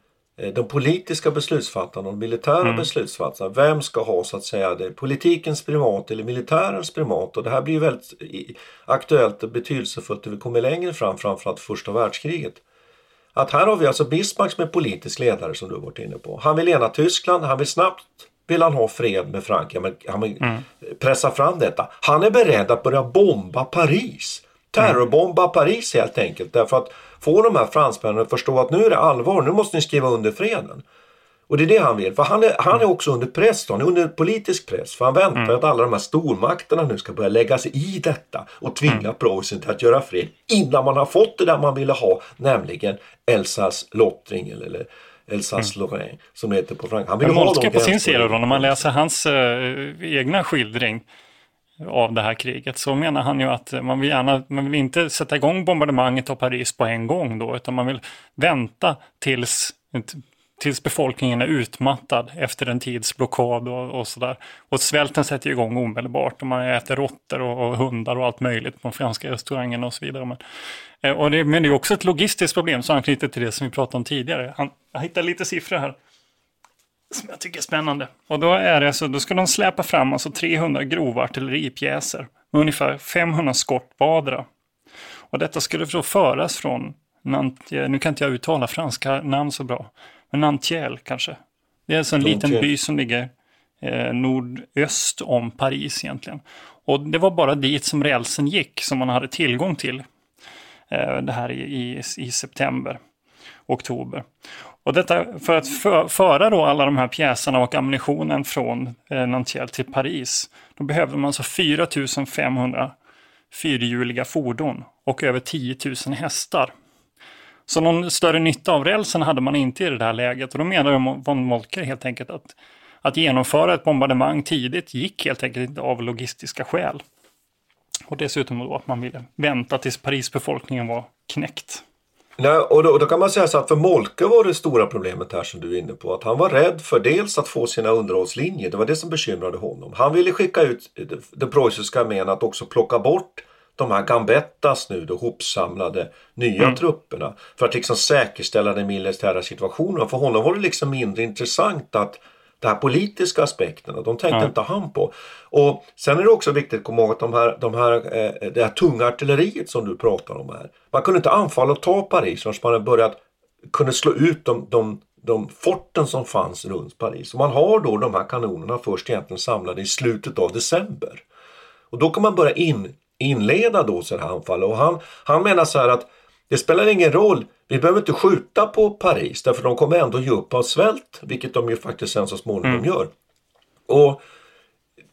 de politiska beslutsfattarna och de militära mm. beslutsfattarna. Vem ska ha så att säga det, politikens primat eller militärens primat? Och det här blir väldigt aktuellt och betydelsefullt när vi kommer längre fram, framförallt första världskriget. Att här har vi alltså Bismarck som är politisk ledare som du varit inne på. Han vill ena Tyskland, han vill snabbt vill han ha fred med Frankrike, han vill mm. pressa fram detta. Han är beredd att börja bomba Paris. Terrorbomba Paris helt enkelt därför att få de här fransmännen att förstå att nu är det allvar, nu måste ni skriva under freden. Och det är det han vill. För han är, han är också under press, han är under politisk press. För han väntar Mm. att alla de här stormakterna nu ska börja lägga sig i detta och tvinga Mm. Preussen till att göra fred innan man har fått det där man ville ha, nämligen Elsass-Lottring eller, Elsass-Lorraine som det heter på franska. Han vill Men Moltke på sin sida då, när man läser hans eh, egna skildring av det här kriget så menar han ju att man vill gärna, man vill inte sätta igång bombardemanget av Paris på en gång då, utan man vill vänta tills, tills befolkningen är utmattad efter en tids blockad och, och sådär. Och svälten sätter igång omedelbart och man äter råttor och, och hundar och allt möjligt på de franska restaurangerna och så vidare. Men, eh, och det, men det är också ett logistiskt problem som anknyter till det som vi pratade om tidigare. Han, jag hittar lite siffror här som jag tycker är spännande. Och då är det så, då ska de släpa fram alltså 300 grova artilleripjäser med ungefär 500 skott vardera. Och detta skulle då föras från, Nantier, nu kan inte jag uttala franska namn så bra, men Nantiel kanske. Det är alltså en liten Nantier. by som ligger eh, nordöst om Paris egentligen. Och det var bara dit som rälsen gick som man hade tillgång till eh, det här i, i, i september, oktober. Och detta för att för, föra då alla de här pjäserna och ammunitionen från eh, Nantiel till Paris, då behövde man alltså 4 500 fyrhjuliga fordon och över 10 000 hästar. Så någon större nytta av rälsen hade man inte i det här läget och då menar von Moltke helt enkelt att att genomföra ett bombardemang tidigt gick helt enkelt inte av logistiska skäl. Och dessutom då att man ville vänta tills Parisbefolkningen var knäckt. Nej, och då, då kan man säga så att för Molke var det stora problemet här som du är inne på. Att han var rädd för dels att få sina underhållslinjer. Det var det som bekymrade honom. Han ville skicka ut det- den preussiska armén att också plocka bort de här Gambettas nu då hopsamlade nya Mm. trupperna. För att liksom säkerställa den militära situationen. För honom var det liksom mindre intressant att de här politiska aspekterna, de tänkte Ja. inte han på. Och sen är det också viktigt att komma ihåg att de här, de här, eh, det här tunga artilleriet som du pratar om här. Man kunde inte anfalla och ta Paris förrän man hade börjat kunde slå ut de, de, de forten som fanns runt Paris. Och man har då de här kanonerna först egentligen samlade i slutet av december. Och då kan man börja in, inleda då här anfall. Och han, han menar så här att det spelar ingen roll, vi behöver inte skjuta på Paris därför de kommer ändå ge upp av svält, vilket de ju faktiskt sen så småningom gör. Och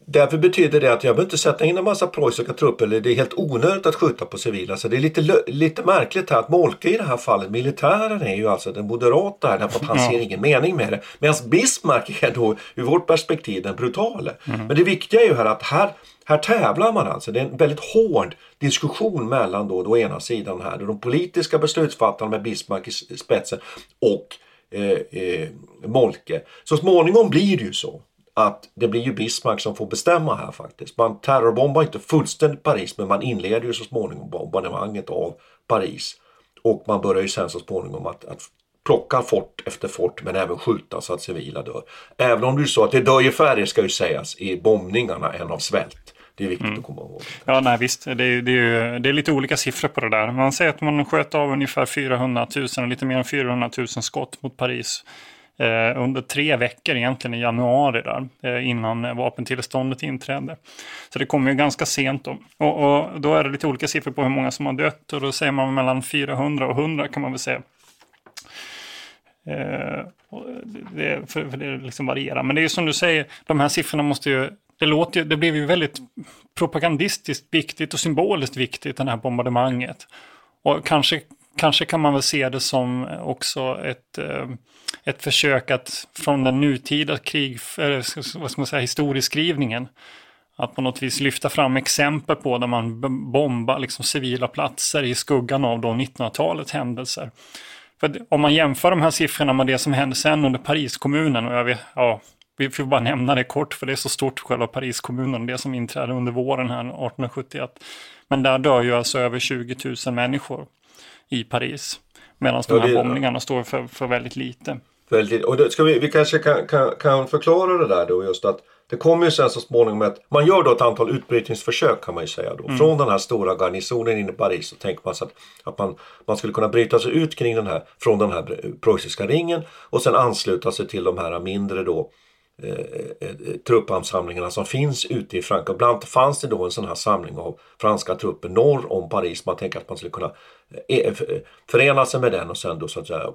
Därför betyder det att jag behöver inte sätta in en massa preussiska trupper. Eller det är helt onödigt att skjuta på civila. Så det är lite, lite märkligt här att Molke i det här fallet, militären är ju alltså den moderata här därför att han ser ingen mening med det. Medan Bismarck är då ur vårt perspektiv den brutale. Men det viktiga är ju här att här, här tävlar man alltså. Det är en väldigt hård diskussion mellan då, då ena sidan här, de politiska beslutsfattarna med Bismarck i spetsen och eh, eh, Molke. Så småningom blir det ju så att det blir ju Bismarck som får bestämma här faktiskt. Man terrorbombar inte fullständigt Paris men man inleder ju så småningom bombardemanget av Paris. Och man börjar ju sen så småningom att, att plocka fort efter fort men även skjuta så att civila dör. Även om det är så att det dör ju färre ska ju sägas i bombningarna än av svält. Det är viktigt att komma ihåg. Ja, nej visst. Det är, det, är, det är lite olika siffror på det där. Man säger att man sköt av ungefär 400 000, lite mer än 400 000 skott mot Paris. Eh, under tre veckor egentligen i januari där, eh, innan vapentillståndet inträdde. Så det kommer ju ganska sent då. Och, och då är det lite olika siffror på hur många som har dött och då säger man mellan 400 och 100 kan man väl säga. Eh, det, för, för det liksom varierar. Men det är ju som du säger, de här siffrorna måste ju, det, låter, ju- det blev ju väldigt propagandistiskt viktigt och symboliskt viktigt, det här bombardemanget. Och kanske, kanske kan man väl se det som också ett, eh, ett försök att från den nutida krig, eller vad ska man säga, historieskrivningen, att på något vis lyfta fram exempel på där man bombar liksom civila platser i skuggan av 1900-talets händelser. För om man jämför de här siffrorna med det som hände sen under Pariskommunen, och jag vet, ja, vi får bara nämna det kort för det är så stort själva Pariskommunen, det som inträdde under våren här 1871. Men där dör ju alltså över 20 000 människor i Paris. Medan de här bombningarna står för, för väldigt lite. Väldigt, och ska vi, vi kanske kan, kan, kan förklara det där då just att det kommer ju sen så småningom att man gör då ett antal utbrytningsförsök kan man ju säga då. Mm. Från den här stora garnisonen inne i Paris så tänker man sig att, att man, man skulle kunna bryta sig ut kring den här, från den här preussiska ringen och sen ansluta sig till de här mindre då eh, eh, eh som finns ute i Frankrike. Bland annat fanns det då en sån här samling av franska trupper norr om Paris. Man tänker att man skulle kunna eh, förena sig med den och sen då så att säga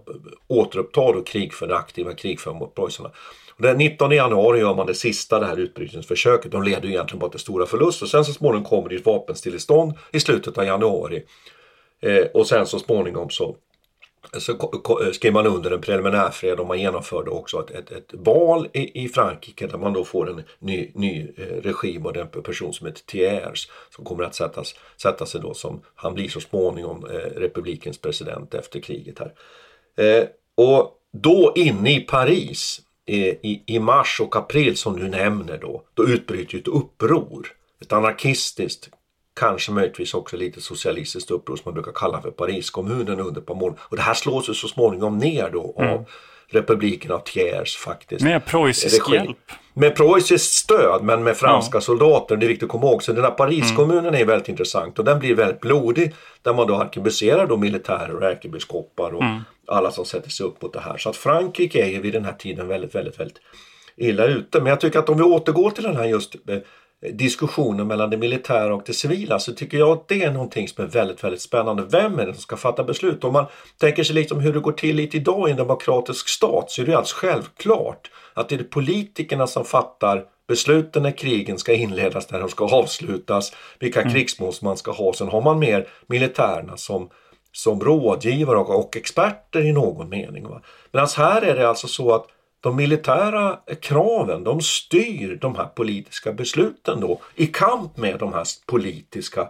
återuppta då krig för det aktiva krigföringen mot preussarna. Den 19 januari gör man det sista det här utbrytningsförsöket. De leder ju egentligen bara till stora förluster. Sen så småningom kommer det ett vapenstillestånd i slutet av januari. Eh, och sen så småningom så så eh, skrev man under en preliminärfred och man genomförde också ett, ett, ett val i, i, Frankrike där man då får en ny, ny eh, regim och den person som heter Thiers som kommer att sättas, sätta sig då som han blir så småningom eh, republikens president efter kriget här. Eh, och då inne i Paris i, i mars och april som du nämner då, då utbryter ett uppror. Ett anarkistiskt, kanske möjligtvis också lite socialistiskt uppror som man brukar kalla för Pariskommunen under ett par månader. Och det här slås ju så småningom ner då mm. av republiken av Thiers faktiskt. Med preussisk hjälp. Med preussiskt stöd men med franska ja. soldater. Det är viktigt att komma ihåg. Så den här Pariskommunen mm. är väldigt intressant och den blir väldigt blodig. Där man då arkebuserar då militärer och ärkebiskopar och mm. alla som sätter sig upp mot det här. Så att Frankrike är ju vid den här tiden väldigt, väldigt, väldigt illa ute. Men jag tycker att om vi återgår till den här just diskussionen mellan det militära och det civila så tycker jag att det är någonting som är väldigt, väldigt spännande. Vem är det som ska fatta beslut? Om man tänker sig liksom hur det går till lite idag i en demokratisk stat så är det alldeles självklart att det är politikerna som fattar besluten när krigen ska inledas, när de ska avslutas, vilka mm. krigsmål man ska ha. Sen har man mer militärerna som, som rådgivare och, och experter i någon mening. Medan här är det alltså så att de militära kraven de styr de här politiska besluten då i kamp med de här politiska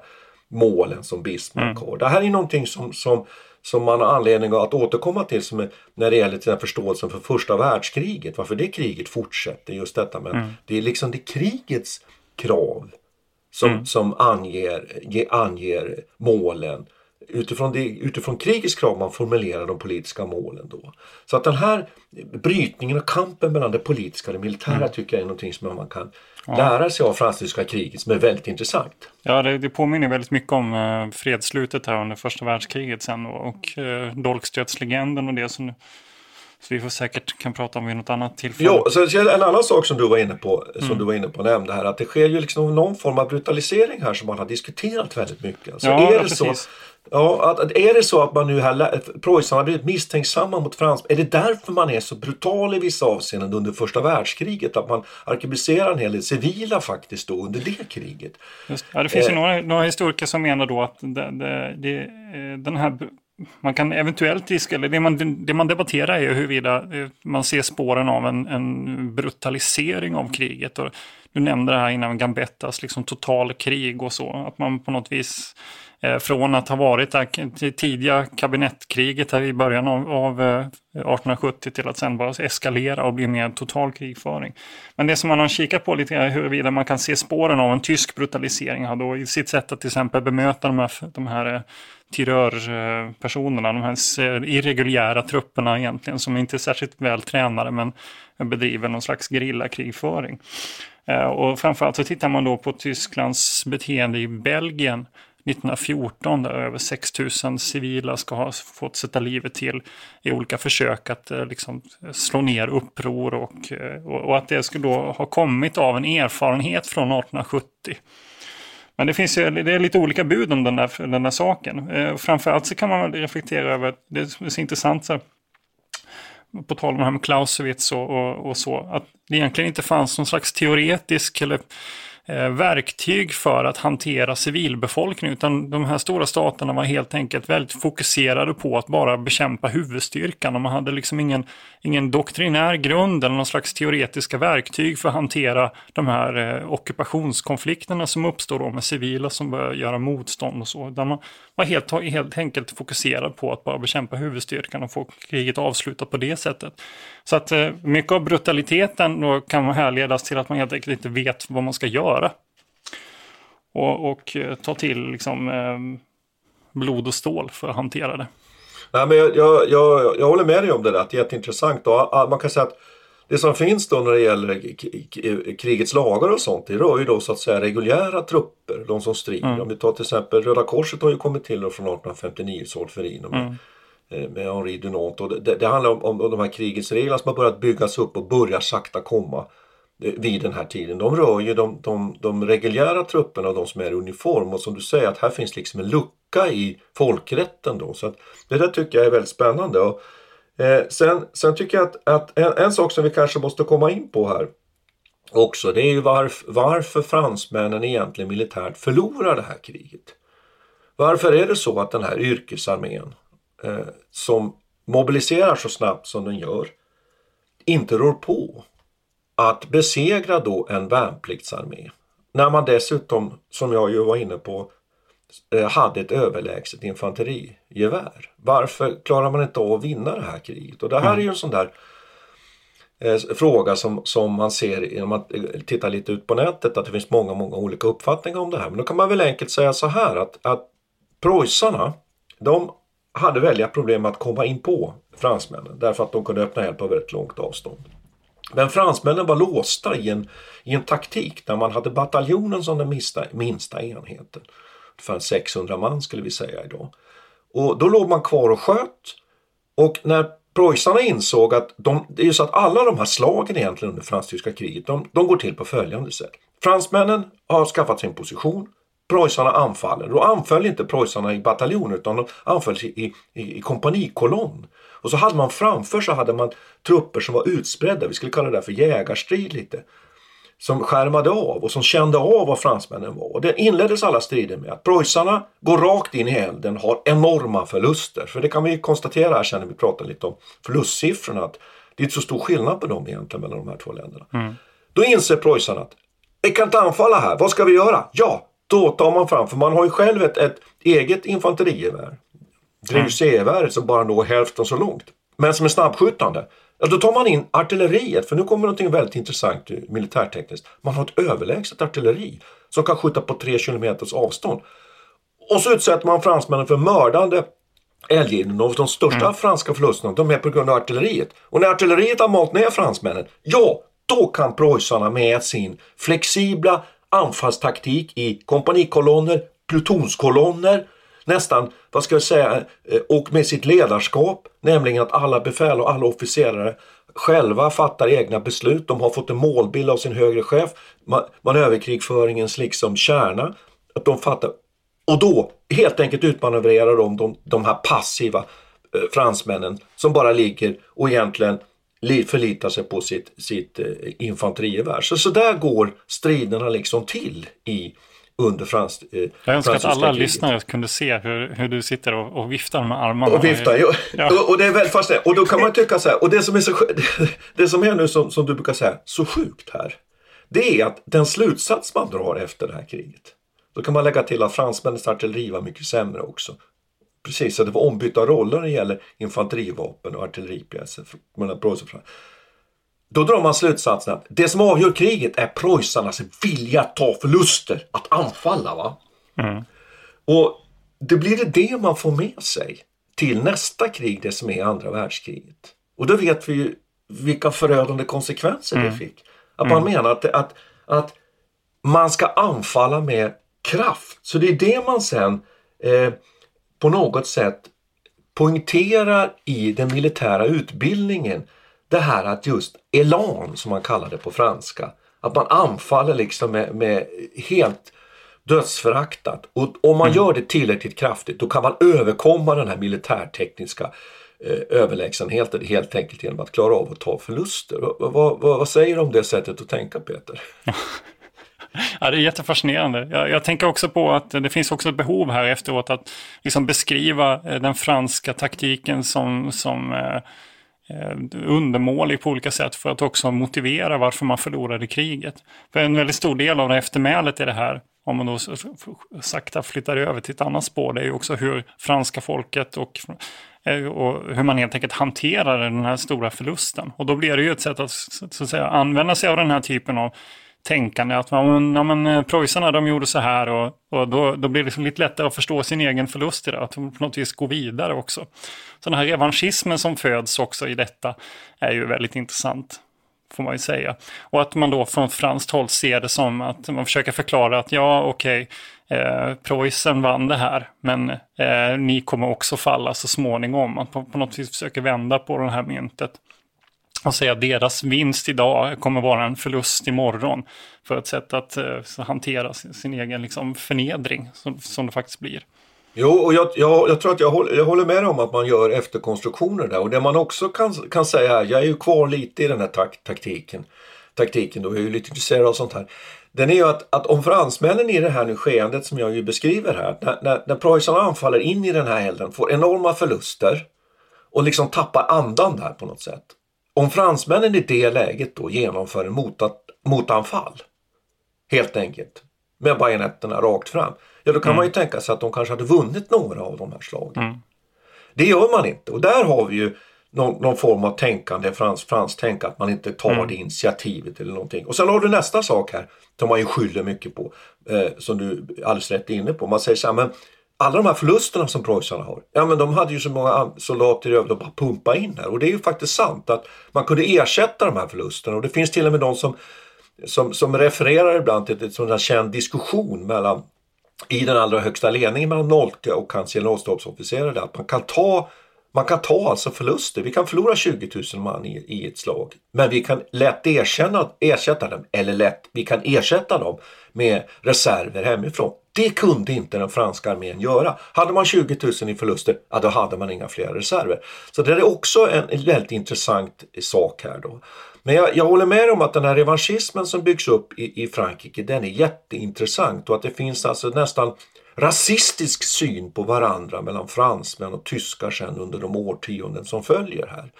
målen som Bismarck mm. har. Det här är någonting som, som, som man har anledning att återkomma till som är, när det gäller till den förståelsen för första världskriget. Varför det kriget fortsätter. Just detta men mm. det är liksom det krigets krav som, mm. som anger, anger målen utifrån, det, utifrån krigets krav man formulerar de politiska målen då. Så att den här brytningen och kampen mellan det politiska och det militära mm. tycker jag är någonting som man kan ja. lära sig av fransk-tyska kriget som är väldigt intressant. Ja, det, det påminner väldigt mycket om eh, fredsslutet här under första världskriget sen och, och eh, dolkstötslegenden och det som så vi får säkert kan prata om vid något annat tillfälle. Jo, så en annan sak som du var inne på, som mm. du var inne på nämnde här, att det sker ju liksom någon form av brutalisering här som man har diskuterat väldigt mycket. Så ja, är det precis. så Ja, att, är det så att man nu har preussarna har blivit misstänksamma mot Frans, är det därför man är så brutal i vissa avseenden under första världskriget? Att man arkebuserar en hel del civila faktiskt då under det kriget? Just, ja, det finns eh, ju några, några historiker som menar då att det, det, det, eh, den här man kan eventuellt diska, eller det man, det man debatterar är huruvida eh, man ser spåren av en, en brutalisering av kriget. Och du nämnde det här innan, Gambettas liksom total krig och så. Att man på något vis Eh, från att ha varit det tidiga kabinettkriget här i början av, 1870 eh, till att sen bara eskalera och bli mer total krigföring. Men det som man har kikat på lite är huruvida man kan se spåren av en tysk brutalisering då i sitt sätt att till exempel bemöta de här, de här eh, tirörpersonerna, de här irreguljära trupperna egentligen som inte är särskilt väl tränade men bedriver någon slags gerillakrigföring. Och framförallt så tittar man då på Tysklands beteende i Belgien 1914 där över 6 000 civila ska ha fått sätta livet till i olika försök att eh, liksom, slå ner uppror och, eh, och, och, att det skulle då ha kommit av en erfarenhet från 1870. Men det finns ju, det är lite olika bud om den där, den där saken. Eh, framförallt så kan man reflektera över, det är så intressant så på tal om det här med Clausewitz och, och, och så, att det egentligen inte fanns någon slags teoretisk eller Eh, verktyg för att hantera civilbefolkningen utan de här stora staterna var helt enkelt väldigt fokuserade på att bara bekämpa huvudstyrkan och man hade liksom ingen, ingen doktrinär grund eller någon slags teoretiska verktyg för att hantera de här eh, ockupationskonflikterna som uppstår då med civila som börjar göra motstånd och så. Där man var helt, helt enkelt fokuserad på att bara bekämpa huvudstyrkan och få kriget avslutat på det sättet. Så att eh, mycket av brutaliteten då kan härledas till att man helt enkelt inte vet vad man ska göra. Och, och eh, ta till liksom eh, blod och stål för att hantera det. Nej, men jag, jag, jag, jag håller med dig om det där, det är jätteintressant. Då. Man kan säga att det som finns då när det gäller krigets lagar och sånt, det rör ju då så att säga reguljära trupper, de som strider. Mm. Om vi tar till exempel Röda Korset har ju kommit till från 1859, Solferino med, mm. Eh, med Henri Dunant. Och det, det handlar om, om, om de här krigets regler som har börjat byggas upp och börjar sakta komma eh, vid den här tiden. De rör ju de, de, de reguljära trupperna och de som är i uniform och som du säger att här finns liksom en lucka i folkrätten då. Så att det där tycker jag är väldigt spännande. Och, eh, sen, sen tycker jag att, att en, en, sak som vi kanske måste komma in på här också det är ju varf, varför fransmännen egentligen militärt förlorar det här kriget. Varför är det så att den här yrkesarmén eh, som mobiliserar så snabbt som den gör inte rår på att besegra då en värnpliktsarmé. När man dessutom, som jag ju var inne på, eh, hade ett överlägset infanterigevär. Varför klarar man inte av att vinna det här kriget? Och det här är ju en sån där eh, fråga som, som man ser om man eh, tittar lite ut på nätet att det finns många, många olika uppfattningar om det här. Men då kan man väl enkelt säga så här att, att preussarna, de hade väldiga problem med att komma in på fransmännen därför att de kunde öppna eld på väldigt långt avstånd. Men fransmännen var låsta i en, i en taktik där man hade bataljonen som den minsta, minsta enheten. Ungefär 600 man skulle vi säga idag. Och då låg man kvar och sköt. Och när preussarna insåg att de, det är ju så att alla de här slagen egentligen under fransk-tyska kriget, de, de går till på följande sätt. Fransmännen har skaffat sin position. Preussarna anfaller. Då anföll inte preussarna i bataljon utan de anföll i, i, i kompanikolonn. Och så hade man framför sig hade man trupper som var utspridda, vi skulle kalla det för jägarstrid lite. Som skärmade av och som kände av vad fransmännen var. Och det inleddes alla strider med att preussarna går rakt in i elden, har enorma förluster. För det kan vi konstatera här sen när vi pratar lite om förlustsiffrorna att det är inte så stor skillnad på dem egentligen mellan de här två länderna. Mm. Då inser preussarna att vi kan inte anfalla här, vad ska vi göra? Ja, då tar man fram, för man har ju själv ett, ett eget infanterigevär. Drevsé-geväret som bara når hälften så långt. Men som är snabbskjutande. Ja, då tar man in artilleriet, för nu kommer något väldigt intressant militärtekniskt. Man har ett överlägset artilleri som kan skjuta på 3 km avstånd. Och så utsätter man fransmännen för mördande eldgivning och de största mm. franska förlusterna de är på grund av artilleriet. Och när artilleriet har malt ner fransmännen, ja, då kan preussarna med sin flexibla anfallstaktik i kompanikolonner, plutonskolonner, nästan, vad ska jag säga, eh, och med sitt ledarskap, nämligen att alla befäl och alla officerare själva fattar egna beslut. De har fått en målbild av sin högre chef, manöverkrigföringens liksom kärna. Att de fattar. Och då helt enkelt utmanövrerar de de, de här passiva eh, fransmännen som bara ligger och egentligen förlitar sig på sitt, sitt eh, infanterigevär. Så, så där går striderna liksom till i under frans, eh, Jag önskar att alla kriget. lyssnare kunde se hur, hur du sitter och, och viftar med armarna. Och viftar. Ja. Och, och, det är väldigt fascinerande. Och då kan man tycka så här, och det som är, så, det som är nu som, som du brukar säga, så sjukt här. Det är att den slutsats man drar efter det här kriget. Då kan man lägga till att fransmännens artilleri var mycket sämre också. Precis, så det var ombytta roller när det gäller infanterivapen och artilleripjäser. Då drar man slutsatsen att det som avgör kriget är preussarnas vilja att ta förluster, att anfalla. Va? Mm. Och det blir det det man får med sig till nästa krig, det som är andra världskriget. Och då vet vi ju vilka förödande konsekvenser mm. det fick. Att man mm. menar att, att, att man ska anfalla med kraft. Så det är det man sen eh, på något sätt poängterar i den militära utbildningen det här att just elan som man kallar det på franska. Att man anfaller liksom med, med helt dödsföraktat. Och om man mm. gör det tillräckligt kraftigt då kan man överkomma den här militärtekniska eh, överlägsenheten helt enkelt genom att klara av att ta förluster. Vad, vad, vad säger du om det sättet att tänka Peter? Ja, det är jättefascinerande. Jag, jag, tänker också på att det finns också ett behov här efteråt att liksom beskriva eh, den franska taktiken som, som eh, eh, undermålig på olika sätt för att också motivera varför man förlorade kriget. För en väldigt stor del av det eftermälet i det här, om man då sakta flyttar över till ett annat spår, det är ju också hur franska folket och, eh, och hur man helt enkelt hanterar den här stora förlusten. Och då blir det ju ett sätt att, så att säga, använda sig av den här typen av tänkande. Att man, ja, men, eh, preussarna de gjorde så här och, och då, då blir det liksom lite lättare att förstå sin egen förlust i det. Att på något vis gå vidare också. Så den här revanschismen som föds också i detta är ju väldigt intressant. Får man ju säga. Och att man då från franskt håll ser det som att man försöker förklara att ja, okej, eh, Preussen vann det här, men eh, ni kommer också falla så småningom. Att på, på något vis försöker vända på det här myntet och säga att deras vinst idag kommer vara en förlust imorgon. För ett sätt att eh, hantera sin, sin egen liksom, förnedring som, som det faktiskt blir. Jo, och jag, jag, jag tror att jag håller, jag håller med dig om att man gör efterkonstruktioner där. Och det man också kan, kan säga här, jag är ju kvar lite i den här tak, taktiken. Taktiken då, jag är ju lite intresserad av sånt här. Den är ju att, att om fransmännen i det här nu skeendet som jag ju beskriver här, när, när, när Preussen anfaller in i den här elden, får enorma förluster och liksom tappar andan där på något sätt. Om fransmännen i det läget då genomför en motat, motanfall, helt enkelt, med bajonetterna rakt fram, ja då kan mm. man ju tänka sig att de kanske hade vunnit några av de här slagen. Mm. Det gör man inte och där har vi ju någon, någon form av tänkande, frans, frans tänk att man inte tar mm. det initiativet eller någonting. Och sen har du nästa sak här som man ju skyller mycket på, eh, som du alldeles rätt är inne på. Man säger så här, men alla de här förlusterna som preussarna har, ja men de hade ju så många soldater i över att pumpa in här och det är ju faktiskt sant att man kunde ersätta de här förlusterna och det finns till och med de som, som, som refererar ibland till en sån här känd diskussion mellan i den allra högsta ledningen mellan Nolke och hans generalstabsofficerare att man kan ta man kan ta alltså förluster. Vi kan förlora 20 000 man i, i ett slag. Men vi kan lätt erkänna, ersätta dem, eller lätt, vi kan ersätta dem med reserver hemifrån. Det kunde inte den franska armén göra. Hade man 20 000 i förluster, ja, då hade man inga fler reserver. Så det är också en väldigt intressant sak här då. Men jag, jag håller med om att den här revanschismen som byggs upp i, i Frankrike, den är jätteintressant och att det finns alltså nästan rasistisk syn på varandra mellan fransmän och tyskar sen under de årtionden som följer här.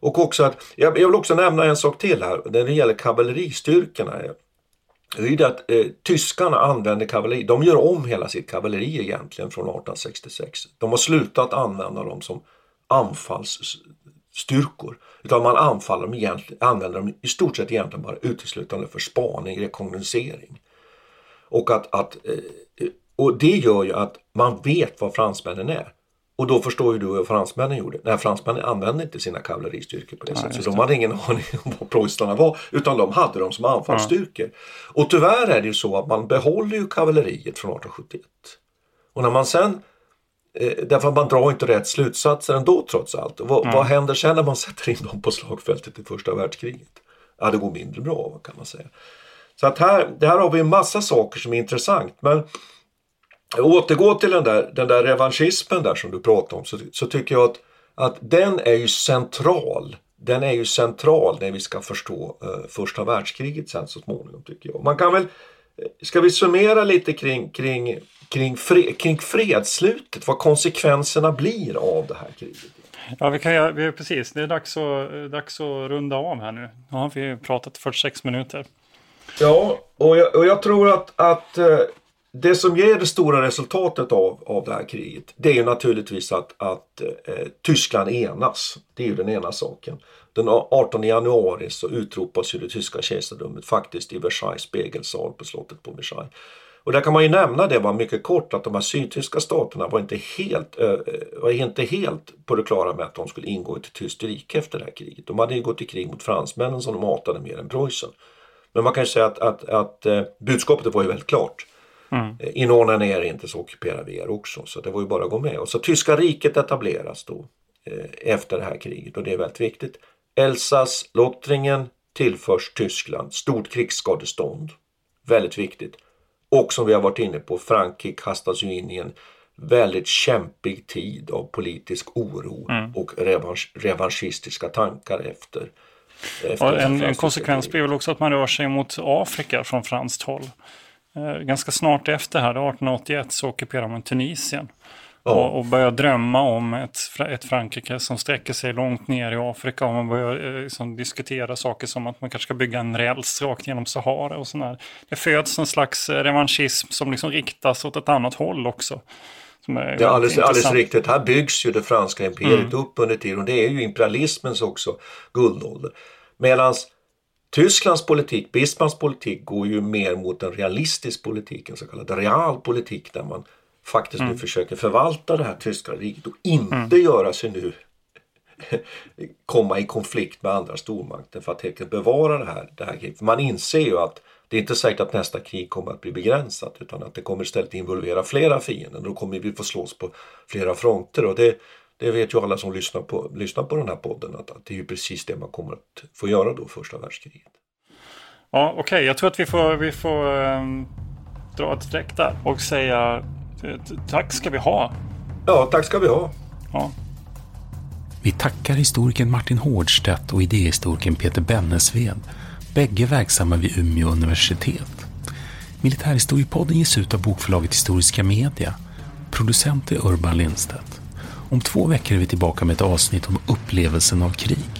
Och också att, jag vill också nämna en sak till här, när det gäller kavalleristyrkorna. Det är det att eh, tyskarna använder kavalleri, de gör om hela sitt kavalleri egentligen från 1866. De har slutat använda dem som anfallsstyrkor. Utan man anfaller dem egentligen, använder dem i stort sett egentligen bara uteslutande för spaning, rekognosering. Och att, att eh, och det gör ju att man vet vad fransmännen är. Och då förstår ju du vad fransmännen gjorde. Nej, fransmännen använde inte sina kavalleristyrkor på det ja, sättet. Så de hade ingen aning om vad preussarna var. Utan de hade dem som anfallsstyrkor. Ja. Och tyvärr är det ju så att man behåller ju kavalleriet från 1871. Och när man sen eh, Därför att man drar inte rätt slutsatser ändå trots allt. Och vad, mm. vad händer sen när man sätter in dem på slagfältet i första världskriget? Ja, det går mindre bra kan man säga. Så att här, här har vi en massa saker som är intressant. Men återgå till den där, den där revanschismen där som du pratade om så, så tycker jag att, att den är ju central. Den är ju central när vi ska förstå eh, första världskriget sen så småningom tycker jag. Man kan väl, eh, ska vi summera lite kring, kring, kring, fred, kring fredsslutet, vad konsekvenserna blir av det här kriget? Ja, vi kan vi, precis. Det är dags att, dags att runda av här nu. Nu har vi pratat 46 minuter. Ja, och jag, och jag tror att, att eh, det som ger det stora resultatet av, av det här kriget det är ju naturligtvis att, att eh, Tyskland enas. Det är ju den ena saken. Den 18 januari så utropas ju det tyska kejsardömet faktiskt i Versailles spegelsal på slottet på Versailles. Och där kan man ju nämna det bara mycket kort att de här sydtyska staterna var inte helt, var inte helt på det klara med att de skulle ingå i ett tyskt rike efter det här kriget. De hade ju gått i krig mot fransmännen som de hatade mer än Preussen. Men man kan ju säga att, att, att eh, budskapet var ju väldigt klart. Mm. Inordna er inte så ockuperar vi er också. Så det var ju bara att gå med. Och så tyska riket etableras då eh, efter det här kriget och det är väldigt viktigt. Elsass, Lottringen tillförs Tyskland stort krigsskadestånd. Väldigt viktigt. Och som vi har varit inne på, Frankrike kastas ju in i en väldigt kämpig tid av politisk oro mm. och revansch, revanschistiska tankar efter. efter en, en konsekvens blir väl också att man rör sig mot Afrika från franskt håll. Eh, ganska snart efter här, 1881, så ockuperar man Tunisien. Oh. Och, och börjar drömma om ett, ett Frankrike som sträcker sig långt ner i Afrika. Och man börjar eh, liksom, diskutera saker som att man kanske ska bygga en räls rakt genom Sahara och sådär. Det föds en slags eh, revanschism som liksom riktas åt ett annat håll också. det är alldeles, alldeles riktigt. Här byggs ju det franska imperiet mm. upp under tiden. Och det är ju imperialismens också guldålder. Medans Tysklands politik, Bismarcks politik, går ju mer mot en realistisk politik, en så kallad realpolitik där man faktiskt mm. nu försöker förvalta det här tyska riket och inte mm. göra sig nu komma i konflikt med andra stormakter för att helt bevara det här, det här kriget. Man inser ju att det är inte säkert att nästa krig kommer att bli begränsat utan att det kommer istället involvera flera fiender. Då kommer vi få slåss på flera fronter och det, det vet ju alla som lyssnar på, lyssnar på den här podden att, att det är ju precis det man kommer att få göra då första världskriget. Ja, okej. Okay. Jag tror att vi får, vi får um, dra ett streck där och säga tack ska vi ha. Ja, tack ska vi ha. Ja. Vi tackar historikern Martin Hårdstedt och idéhistorikern Peter Bennesved, bägge verksamma vid Umeå universitet. Militärhistoriepodden ges ut av bokförlaget Historiska Media. Producent är Urban Lindstedt. Om två veckor är vi tillbaka med ett avsnitt om upplevelsen av krig.